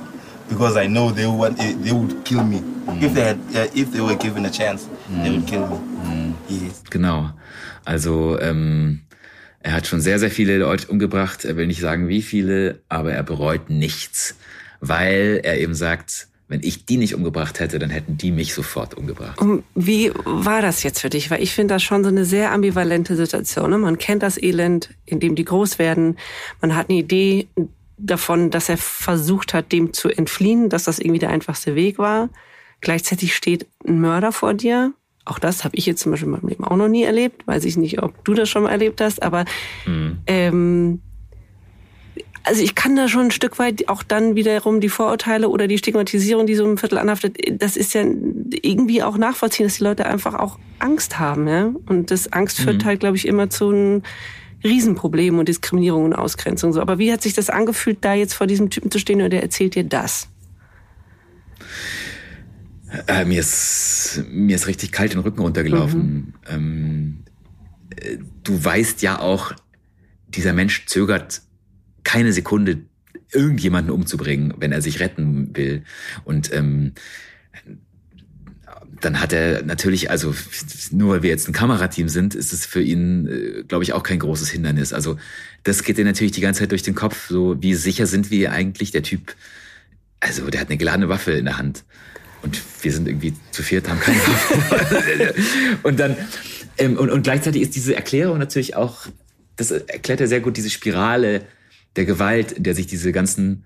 because I know they would eh, they would kill me if they had uh, if they were given a chance. They would kill me. Yes. Genau. Also ähm, er hat schon sehr, sehr viele Leute umgebracht. Er will nicht sagen, wie viele, aber er bereut nichts, weil er eben sagt, wenn ich die nicht umgebracht hätte, dann hätten die mich sofort umgebracht. Und wie war das jetzt für dich? Weil ich finde das schon so eine sehr ambivalente Situation. Ne? Man kennt das Elend, in dem die groß werden. Man hat eine Idee davon, dass er versucht hat, dem zu entfliehen, dass das irgendwie der einfachste Weg war. Gleichzeitig steht ein Mörder vor dir. Auch das habe ich jetzt zum Beispiel in meinem Leben auch noch nie erlebt. Weiß ich nicht, ob du das schon mal erlebt hast, aber ähm, also ich kann da schon ein Stück weit auch dann wiederum die Vorurteile oder die Stigmatisierung, die so im Viertel anhaftet, das ist ja irgendwie auch nachvollziehen, dass die Leute einfach auch Angst haben. Ja? Und das Angst führt halt, glaube ich, immer zu einem Riesenproblem und Diskriminierung und Ausgrenzung. So. Aber wie hat sich das angefühlt, da jetzt vor diesem Typen zu stehen und der erzählt dir das? Äh, mir, ist, mir ist richtig kalt den Rücken runtergelaufen. Ähm, äh, du weißt ja auch, dieser Mensch zögert keine Sekunde, irgendjemanden umzubringen, wenn er sich retten will. Und ähm, dann hat er natürlich, also nur weil wir jetzt ein Kamerateam sind, ist es für ihn, äh, glaube ich, auch kein großes Hindernis. Also das geht dir natürlich die ganze Zeit durch den Kopf, so wie sicher sind wir eigentlich, der Typ, also der hat eine geladene Waffe in der Hand. Und wir sind irgendwie zu viert, haben keine (laughs) und dann, ähm, und, und gleichzeitig ist diese Erklärung natürlich auch, das erklärt ja sehr gut diese Spirale der Gewalt, in der sich diese ganzen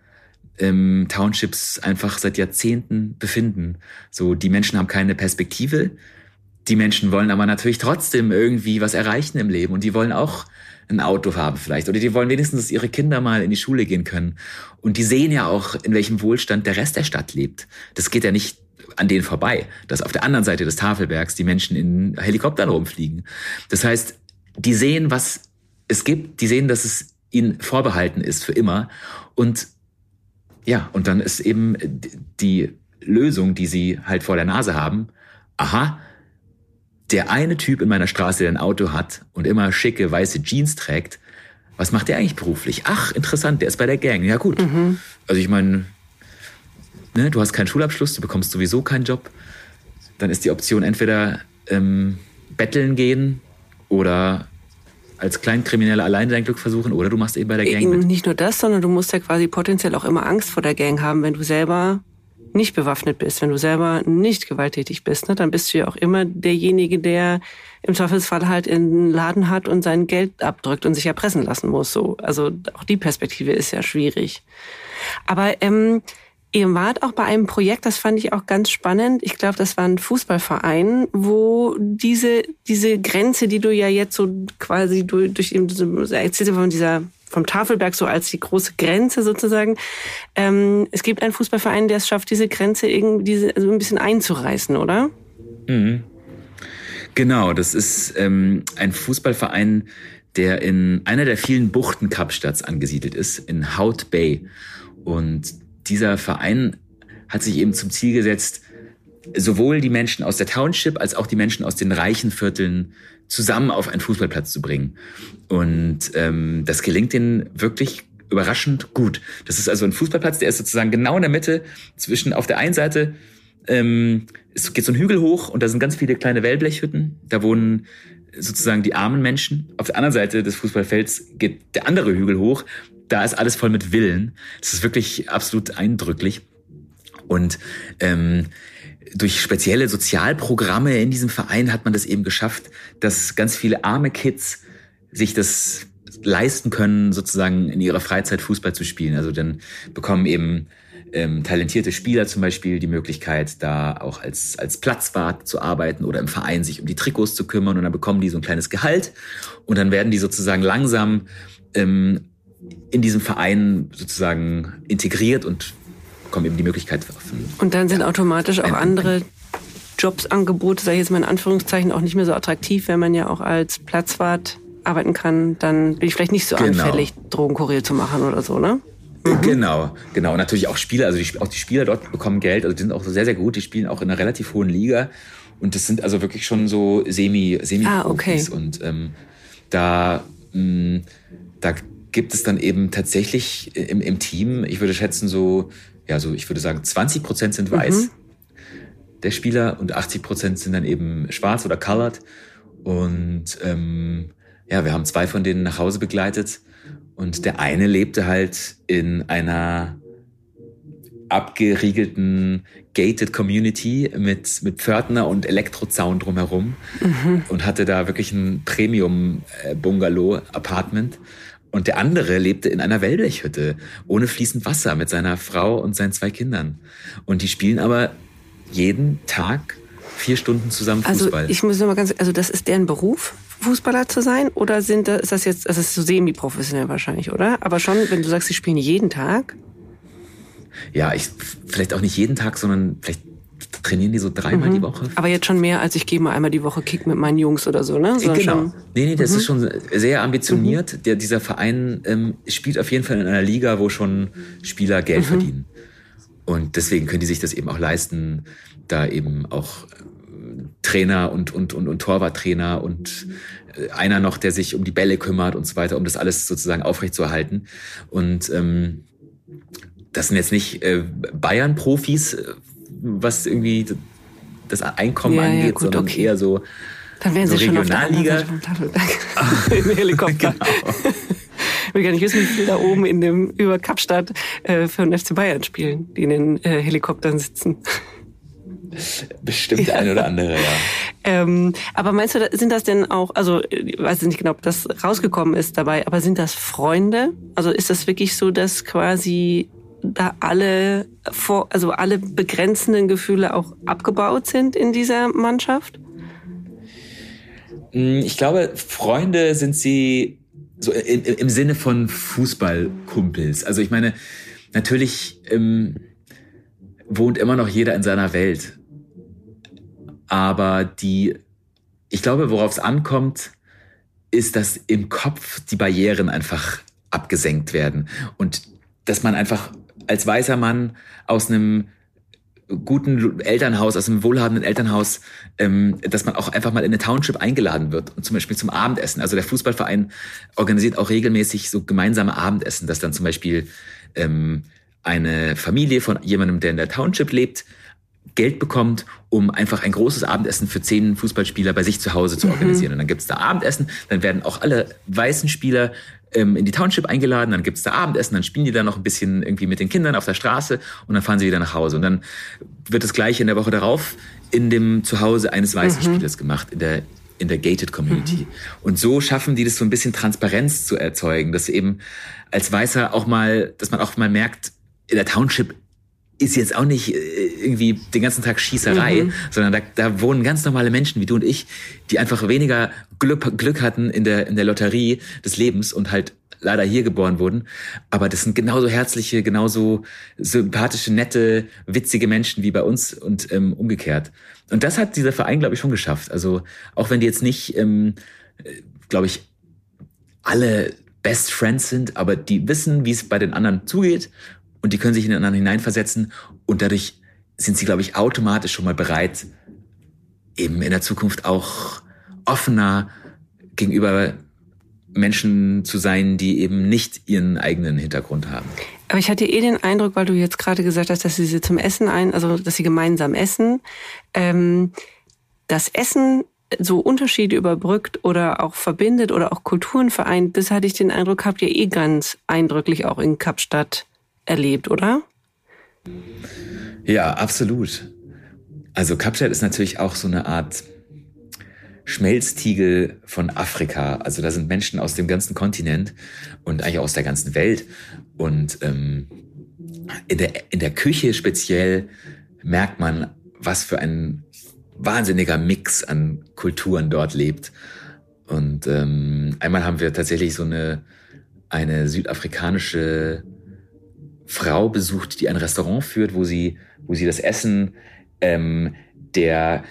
ähm, Townships einfach seit Jahrzehnten befinden. So, die Menschen haben keine Perspektive. Die Menschen wollen aber natürlich trotzdem irgendwie was erreichen im Leben und die wollen auch ein Auto haben vielleicht oder die wollen wenigstens, dass ihre Kinder mal in die Schule gehen können. Und die sehen ja auch, in welchem Wohlstand der Rest der Stadt lebt. Das geht ja nicht an denen vorbei, dass auf der anderen Seite des Tafelbergs die Menschen in Helikoptern rumfliegen. Das heißt, die sehen, was es gibt, die sehen, dass es ihnen vorbehalten ist für immer und ja, und dann ist eben die Lösung, die sie halt vor der Nase haben, aha, der eine Typ in meiner Straße, der ein Auto hat und immer schicke weiße Jeans trägt, was macht der eigentlich beruflich? Ach, interessant, der ist bei der Gang. Ja gut. Also ich meine, ne, du hast keinen Schulabschluss, du bekommst sowieso keinen Job. Dann ist die Option entweder ähm, betteln gehen oder als Kleinkrimineller alleine dein Glück versuchen oder du machst eben bei der Gang mit. Nicht nur das, sondern du musst ja quasi potenziell auch immer Angst vor der Gang haben, wenn du selber nicht bewaffnet bist, wenn du selber nicht gewalttätig bist, ne, dann bist du ja auch immer derjenige, der im Zweifelsfall halt in den Laden hat und sein Geld abdrückt und sich erpressen lassen muss. So, also auch die Perspektive ist ja schwierig. Aber ähm, ihr wart auch bei einem Projekt, das fand ich auch ganz spannend. Ich glaube, das war ein Fußballverein, wo diese diese Grenze, die du ja jetzt so quasi durch, durch erzählst von dieser vom Tafelberg so als die große Grenze sozusagen. Ähm, es gibt einen Fußballverein, der es schafft, diese Grenze irgendwie diese, also ein bisschen einzureißen, oder? Mhm. Genau, das ist ähm, ein Fußballverein, der in einer der vielen Buchten Kapstadts angesiedelt ist, in Hout Bay. Und dieser Verein hat sich eben zum Ziel gesetzt, sowohl die Menschen aus der Township als auch die Menschen aus den reichen Vierteln zusammen auf einen Fußballplatz zu bringen. Und ähm, das gelingt ihnen wirklich überraschend gut. Das ist also ein Fußballplatz, der ist sozusagen genau in der Mitte zwischen auf der einen Seite ähm, es geht so ein Hügel hoch und da sind ganz viele kleine Wellblechhütten. Da wohnen sozusagen die armen Menschen. Auf der anderen Seite des Fußballfelds geht der andere Hügel hoch. Da ist alles voll mit Villen. Das ist wirklich absolut eindrücklich. Und ähm, durch spezielle Sozialprogramme in diesem Verein hat man das eben geschafft, dass ganz viele arme Kids sich das leisten können, sozusagen in ihrer Freizeit Fußball zu spielen. Also dann bekommen eben ähm, talentierte Spieler zum Beispiel die Möglichkeit, da auch als, als Platzwart zu arbeiten oder im Verein sich um die Trikots zu kümmern und dann bekommen die so ein kleines Gehalt und dann werden die sozusagen langsam ähm, in diesem Verein sozusagen integriert und bekommen eben die Möglichkeit. Und dann sind automatisch auch andere Jobsangebote, sage ich jetzt mal in Anführungszeichen, auch nicht mehr so attraktiv, wenn man ja auch als Platzwart arbeiten kann, dann bin ich vielleicht nicht so genau. anfällig, Drogenkurier zu machen oder so, ne? Mhm. Genau, genau. Und natürlich auch Spieler, also die, auch die Spieler dort bekommen Geld, also die sind auch sehr, sehr gut, die spielen auch in einer relativ hohen Liga. Und das sind also wirklich schon so semi semi ah, okay. Und ähm, da, mh, da gibt es dann eben tatsächlich im, im Team, ich würde schätzen, so, ja, so, ich würde sagen, 20 Prozent sind weiß mhm. der Spieler und 80 Prozent sind dann eben schwarz oder colored. Und ähm, ja, wir haben zwei von denen nach Hause begleitet und der eine lebte halt in einer abgeriegelten gated Community mit, mit Pförtner und Elektrozaun drumherum mhm. und hatte da wirklich ein Premium-Bungalow-Apartment. Und der andere lebte in einer Wellblechhütte ohne fließend Wasser mit seiner Frau und seinen zwei Kindern. Und die spielen aber jeden Tag vier Stunden zusammen also Fußball. Also ich muss noch mal ganz, also das ist deren Beruf? Fußballer zu sein? Oder sind das, ist das jetzt, das ist so semi-professionell wahrscheinlich, oder? Aber schon, wenn du sagst, sie spielen jeden Tag? Ja, ich, vielleicht auch nicht jeden Tag, sondern vielleicht trainieren die so dreimal mhm. die Woche. Aber jetzt schon mehr, als ich gehe mal einmal die Woche Kick mit meinen Jungs oder so, ne? So genau. Schon, nee, nee, das mhm. ist schon sehr ambitioniert. Mhm. Der, dieser Verein ähm, spielt auf jeden Fall in einer Liga, wo schon Spieler Geld mhm. verdienen. Und deswegen können die sich das eben auch leisten, da eben auch Trainer und, und, und, und Torwarttrainer und äh, einer noch, der sich um die Bälle kümmert und so weiter, um das alles sozusagen aufrechtzuerhalten. Und ähm, das sind jetzt nicht äh, Bayern-Profis, äh, was irgendwie das Einkommen ja, angeht, ja, gut, sondern okay. eher so, Dann wären so sie. Schon auf der (laughs) Im Helikopter. genau. Ich will gar nicht wissen, wie viele da oben in dem über Kapstadt äh, für den FC Bayern spielen, die in den äh, Helikoptern sitzen. Bestimmt ja. ein oder andere, ja. Ähm, aber meinst du, sind das denn auch, also ich weiß nicht genau, ob das rausgekommen ist dabei, aber sind das Freunde? Also ist das wirklich so, dass quasi da alle vor, also alle begrenzenden Gefühle auch abgebaut sind in dieser Mannschaft? Mm, ich glaube, Freunde sind sie so im, im Sinne von Fußballkumpels. Also ich meine, natürlich ähm, wohnt immer noch jeder in seiner Welt. Aber die, ich glaube, worauf es ankommt, ist, dass im Kopf die Barrieren einfach abgesenkt werden und dass man einfach als weißer Mann aus einem guten Elternhaus, aus einem wohlhabenden Elternhaus, ähm, dass man auch einfach mal in eine Township eingeladen wird und zum Beispiel zum Abendessen. Also der Fußballverein organisiert auch regelmäßig so gemeinsame Abendessen, dass dann zum Beispiel ähm, eine Familie von jemandem, der in der Township lebt, Geld bekommt, um einfach ein großes Abendessen für zehn Fußballspieler bei sich zu Hause zu mhm. organisieren. Und dann gibt's da Abendessen, dann werden auch alle weißen Spieler ähm, in die Township eingeladen, dann gibt's da Abendessen, dann spielen die da noch ein bisschen irgendwie mit den Kindern auf der Straße und dann fahren sie wieder nach Hause. Und dann wird das gleiche in der Woche darauf in dem Zuhause eines weißen mhm. Spielers gemacht, in der in der gated Community. Mhm. Und so schaffen die das so ein bisschen Transparenz zu erzeugen, dass eben als Weißer auch mal, dass man auch mal merkt, in der Township ist jetzt auch nicht äh, irgendwie den ganzen Tag Schießerei, mhm. sondern da, da wohnen ganz normale Menschen wie du und ich, die einfach weniger Glück, Glück hatten in der, in der Lotterie des Lebens und halt leider hier geboren wurden. Aber das sind genauso herzliche, genauso sympathische, nette, witzige Menschen wie bei uns und ähm, umgekehrt. Und das hat dieser Verein, glaube ich, schon geschafft. Also auch wenn die jetzt nicht, ähm, äh, glaube ich, alle Best Friends sind, aber die wissen, wie es bei den anderen zugeht und die können sich in den anderen hineinversetzen und dadurch sind sie, glaube ich, automatisch schon mal bereit, eben in der Zukunft auch offener gegenüber Menschen zu sein, die eben nicht ihren eigenen Hintergrund haben. Aber ich hatte eh den Eindruck, weil du jetzt gerade gesagt hast, dass sie sie zum Essen ein, also dass sie gemeinsam essen, ähm, das Essen so Unterschiede überbrückt oder auch verbindet oder auch Kulturen vereint. Das hatte ich den Eindruck, habt ihr eh ganz eindrücklich auch in Kapstadt erlebt, oder? Ja, absolut. Also Kapstadt ist natürlich auch so eine Art Schmelztiegel von Afrika. Also da sind Menschen aus dem ganzen Kontinent und eigentlich aus der ganzen Welt. Und ähm, in der, in der Küche speziell merkt man, was für ein wahnsinniger Mix an Kulturen dort lebt. Und ähm, einmal haben wir tatsächlich so eine, eine südafrikanische Frau besucht, die ein Restaurant führt, wo sie, wo sie das Essen ähm, der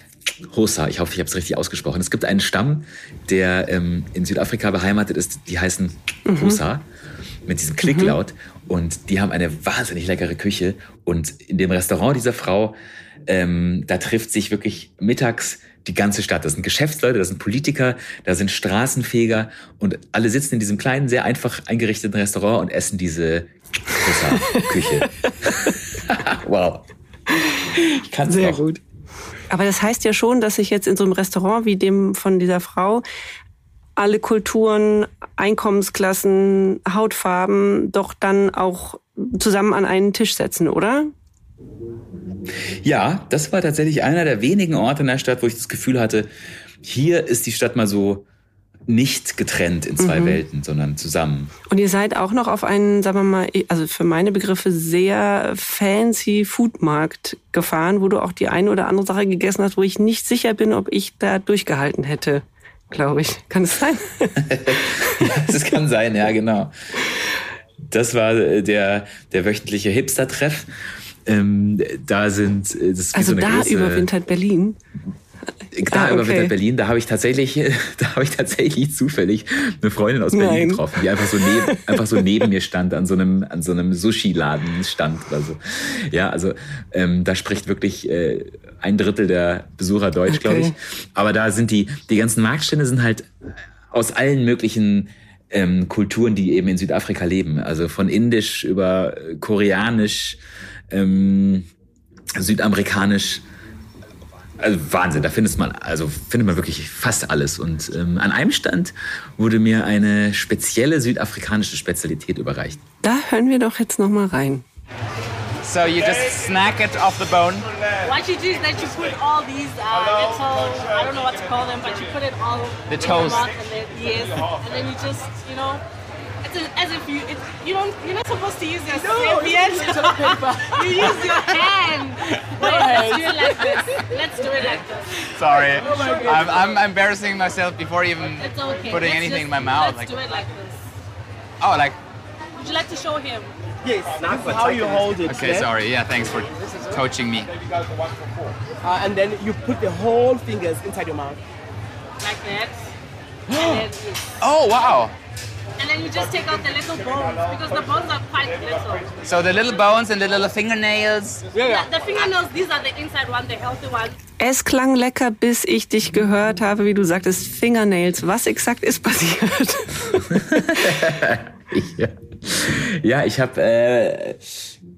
Hosa, ich hoffe, ich habe es richtig ausgesprochen. Es gibt einen Stamm, der ähm, in Südafrika beheimatet ist, die heißen Hosa mit diesem Klicklaut. Und die haben eine wahnsinnig leckere Küche. Und in dem Restaurant dieser Frau, ähm, da trifft sich wirklich mittags die ganze Stadt. Das sind Geschäftsleute, das sind Politiker, da sind Straßenfeger und alle sitzen in diesem kleinen, sehr einfach eingerichteten Restaurant und essen diese Küche. (laughs) wow. Ich kann Sehr noch. gut. Aber das heißt ja schon, dass sich jetzt in so einem Restaurant wie dem von dieser Frau alle Kulturen, Einkommensklassen, Hautfarben doch dann auch zusammen an einen Tisch setzen, oder? Ja, das war tatsächlich einer der wenigen Orte in der Stadt, wo ich das Gefühl hatte, hier ist die Stadt mal so nicht getrennt in zwei Welten, sondern zusammen. Und ihr seid auch noch auf einen, sagen wir mal, also für meine Begriffe sehr fancy Foodmarkt gefahren, wo du auch die eine oder andere Sache gegessen hast, wo ich nicht sicher bin, ob ich da durchgehalten hätte, glaube ich. Kann es sein? (laughs) Das kann sein, ja, genau. Das war äh, der, der wöchentliche Hipster-Treff. Ähm, da sind, äh, Also so da große, überwintert Berlin. Da Ah, okay. überwintert Berlin, da habe ich tatsächlich, (laughs) da habe ich tatsächlich zufällig eine Freundin aus Berlin Nein. getroffen, die einfach so neben, (laughs) einfach so neben mir stand an so einem, an so einem Sushi-Laden stand oder so. Ja, also ähm, da spricht wirklich äh, ein Drittel der Besucher Deutsch, glaube ich. Okay. Aber da sind die, die ganzen Marktstände sind halt aus allen möglichen ähm, Kulturen, die eben in Südafrika leben. Also von Indisch über äh, Koreanisch, ähm, Südamerikanisch. Also Wahnsinn, da findet man, also findet man wirklich fast alles. Und ähm, an einem Stand wurde mir eine spezielle südafrikanische Spezialität überreicht. Da hören wir doch jetzt noch mal rein. So you just snack it off the bone. What you do is that you put all these uh, little, I don't know what to call them, but you put it all The in toast. your mouth and then, yes, and then you just, you know, it's a, as if you, it, you don't, you're not supposed to use your no, yet. (laughs) you use your hand. (laughs) Wait, let's do it like this. Let's do it like this. Sorry, I'm, I'm embarrassing myself before even okay. putting Let's anything in my mouth. Let's Like, do it like this. oh, like Would you like to show him? Yes, this is how you hold it. okay, yeah? sorry. Yeah, thanks for coaching me. Uh, and then you put the whole fingers inside your mouth. Like that. (gasps) and, then. Oh wow! And then you just take out the little bones because the bones are quite little. So the little bones and the little fingernails. The, the fingernails, these are the inside one, the healthy ones. Es klang lecker, bis ich dich gehört habe, wie du sagtest, Fingernails. Was exakt ist passiert? (laughs) Ja, ja ich habe äh,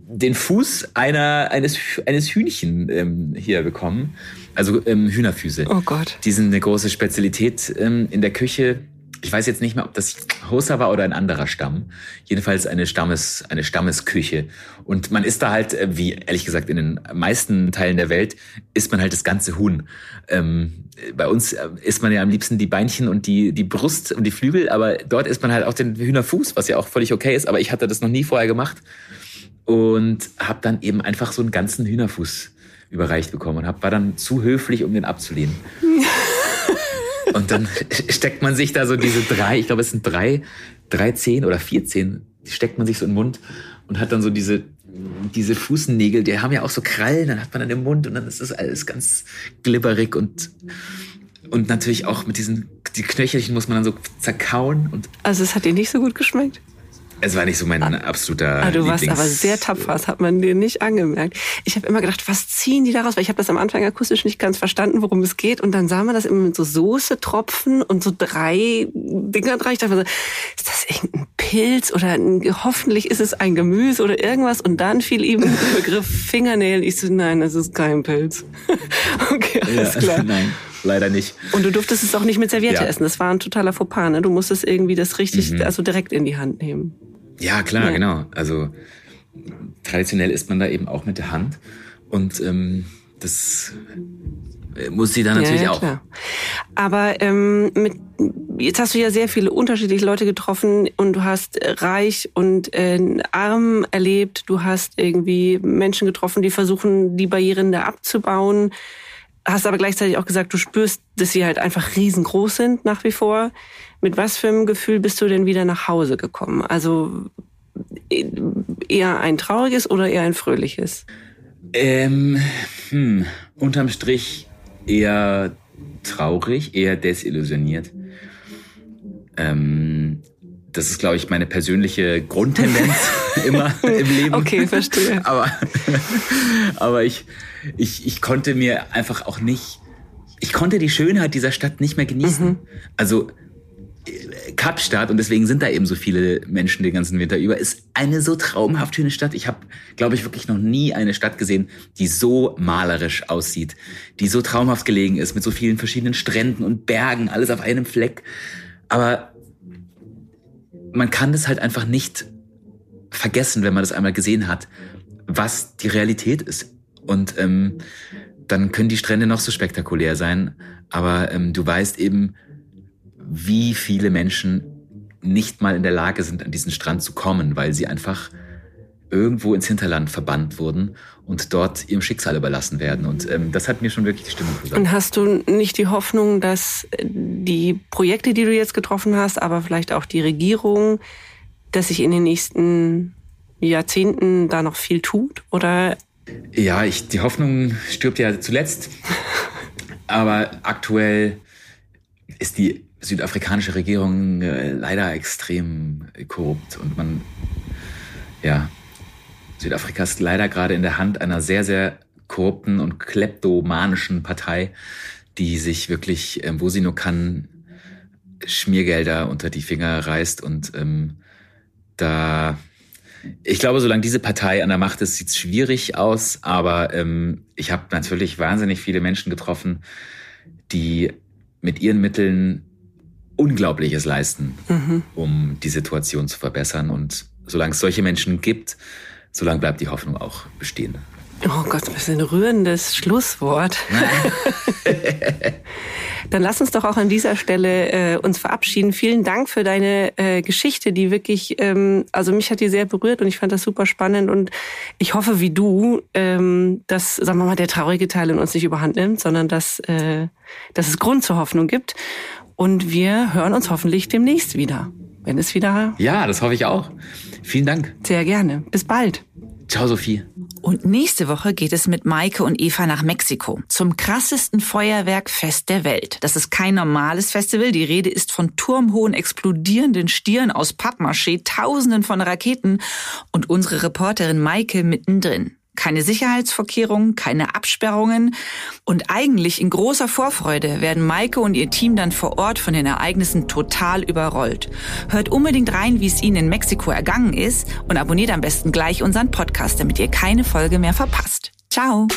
den Fuß einer, eines, eines Hühnchen ähm, hier bekommen. Also ähm, Hühnerfüße. Oh Gott. Die sind eine große Spezialität ähm, in der Küche. Ich weiß jetzt nicht mehr, ob das Hosa war oder ein anderer Stamm. Jedenfalls eine Stammes, eine Stammesküche. Und man isst da halt, äh, wie ehrlich gesagt in den meisten Teilen der Welt, isst man halt das ganze Huhn. Ähm, bei uns äh, isst man ja am liebsten die Beinchen und die, die Brust und die Flügel, aber dort isst man halt auch den Hühnerfuß, was ja auch völlig okay ist. Aber ich hatte das noch nie vorher gemacht und habe dann eben einfach so einen ganzen Hühnerfuß überreicht bekommen und hab, war dann zu höflich, um den abzulehnen. (laughs) und dann (laughs) steckt man sich da so diese drei, ich glaube es sind drei, drei Zehen oder vier Zehen, die steckt man sich so in den Mund und hat dann so diese diese Fußnägel, die haben ja auch so Krallen, dann hat man dann im Mund und dann ist das alles ganz glibberig und und natürlich auch mit diesen die Knöchelchen muss man dann so zerkauen und Also es hat dir nicht so gut geschmeckt? Es war nicht so mein absoluter Ah, du warst Lieblings- aber sehr tapfer, das hat man dir nicht angemerkt. Ich habe immer gedacht, was ziehen die daraus? Weil ich habe das am Anfang akustisch nicht ganz verstanden, worum es geht. Und dann sah man das immer mit so Soße-Tropfen und so drei Dinger dran. Ich dachte mir so, ist das irgendein Pilz oder ein, hoffentlich ist es ein Gemüse oder irgendwas? Und dann fiel ihm der (laughs) Begriff Fingernägel. Ich so, nein, das ist kein Pilz. (laughs) okay, alles klar. (laughs) Nein, leider nicht. Und du durftest es auch nicht mit Serviette Ja. Mhm. essen. Das war ein totaler Fauxpas. Ne? Du musstest irgendwie das richtig, also direkt in die Hand nehmen. Ja, klar, Ja. genau. Also traditionell isst man da eben auch mit der Hand und ähm, das äh, muss sie dann natürlich ja, ja, auch. Aber ähm, mit, jetzt hast du ja sehr viele unterschiedliche Leute getroffen und du hast reich und äh, arm erlebt. Du hast irgendwie Menschen getroffen, die versuchen, die Barrieren da abzubauen. Hast aber gleichzeitig auch gesagt, du spürst, dass sie halt einfach riesengroß sind nach wie vor. Mit was für einem Gefühl bist du denn wieder nach Hause gekommen? Also eher ein trauriges oder eher ein fröhliches? Ähm, hm, unterm Strich eher traurig, eher desillusioniert. Ähm, das ist, glaube ich, meine persönliche Grundtendenz (laughs) immer im Leben. Okay, verstehe. Aber, aber ich, ich, ich konnte mir einfach auch nicht, ich konnte die Schönheit dieser Stadt nicht mehr genießen. Mhm. Also Kapstadt, und deswegen sind da eben so viele Menschen den ganzen Winter über, ist eine so traumhaft schöne Stadt. Ich habe, glaube ich, wirklich noch nie eine Stadt gesehen, die so malerisch aussieht, die so traumhaft gelegen ist, mit so vielen verschiedenen Stränden und Bergen, alles auf einem Fleck. Aber man kann das halt einfach nicht vergessen, wenn man das einmal gesehen hat, was die Realität ist. Und ähm, dann können die Strände noch so spektakulär sein, aber ähm, du weißt eben, wie viele Menschen nicht mal in der Lage sind, an diesen Strand zu kommen, weil sie einfach irgendwo ins Hinterland verbannt wurden und dort ihrem Schicksal überlassen werden. Und ähm, das hat mir schon wirklich die Stimmung gesagt. Und hast du nicht die Hoffnung, dass die Projekte, die du jetzt getroffen hast, aber vielleicht auch die Regierung, dass sich in den nächsten Jahrzehnten da noch viel tut? Oder? Ja, ich, die Hoffnung stirbt ja zuletzt. aber aktuell ist die südafrikanische Regierung äh, leider extrem korrupt und man, ja, Südafrika ist leider gerade in der Hand einer sehr, sehr korrupten und kleptomanischen Partei, die sich wirklich, äh, wo sie nur kann, Schmiergelder unter die Finger reißt und ähm, da ich glaube, solange diese Partei an der Macht ist, sieht es schwierig aus. Aber ähm, ich habe natürlich wahnsinnig viele Menschen getroffen, die mit ihren Mitteln Unglaubliches leisten, mhm. um die Situation zu verbessern. Und solange es solche Menschen gibt, solange bleibt die Hoffnung auch bestehen. Oh Gott, das ist ein rührendes Schlusswort. (laughs) Dann lass uns doch auch an dieser Stelle äh, uns verabschieden. Vielen Dank für deine äh, Geschichte, die wirklich, ähm, also mich hat die sehr berührt und ich fand das super spannend und ich hoffe, wie du, ähm, dass, sagen wir mal, der traurige Teil in uns nicht überhand nimmt, sondern dass, äh, dass es Grund zur Hoffnung gibt. Und wir hören uns hoffentlich demnächst wieder, wenn es wieder. Ja, das hoffe ich auch. Vielen Dank. Sehr gerne. Bis bald. Ciao, Sophie. Und nächste Woche geht es mit Maike und Eva nach Mexiko zum krassesten Feuerwerkfest der Welt. Das ist kein normales Festival. Die Rede ist von turmhohen explodierenden Stieren aus Pappmaché, Tausenden von Raketen und unsere Reporterin Maike mittendrin keine Sicherheitsvorkehrungen, keine Absperrungen. Und eigentlich in großer Vorfreude werden Maike und ihr Team dann vor Ort von den Ereignissen total überrollt. Hört unbedingt rein, wie es ihnen in Mexiko ergangen ist und abonniert am besten gleich unseren Podcast, damit ihr keine Folge mehr verpasst. Ciao!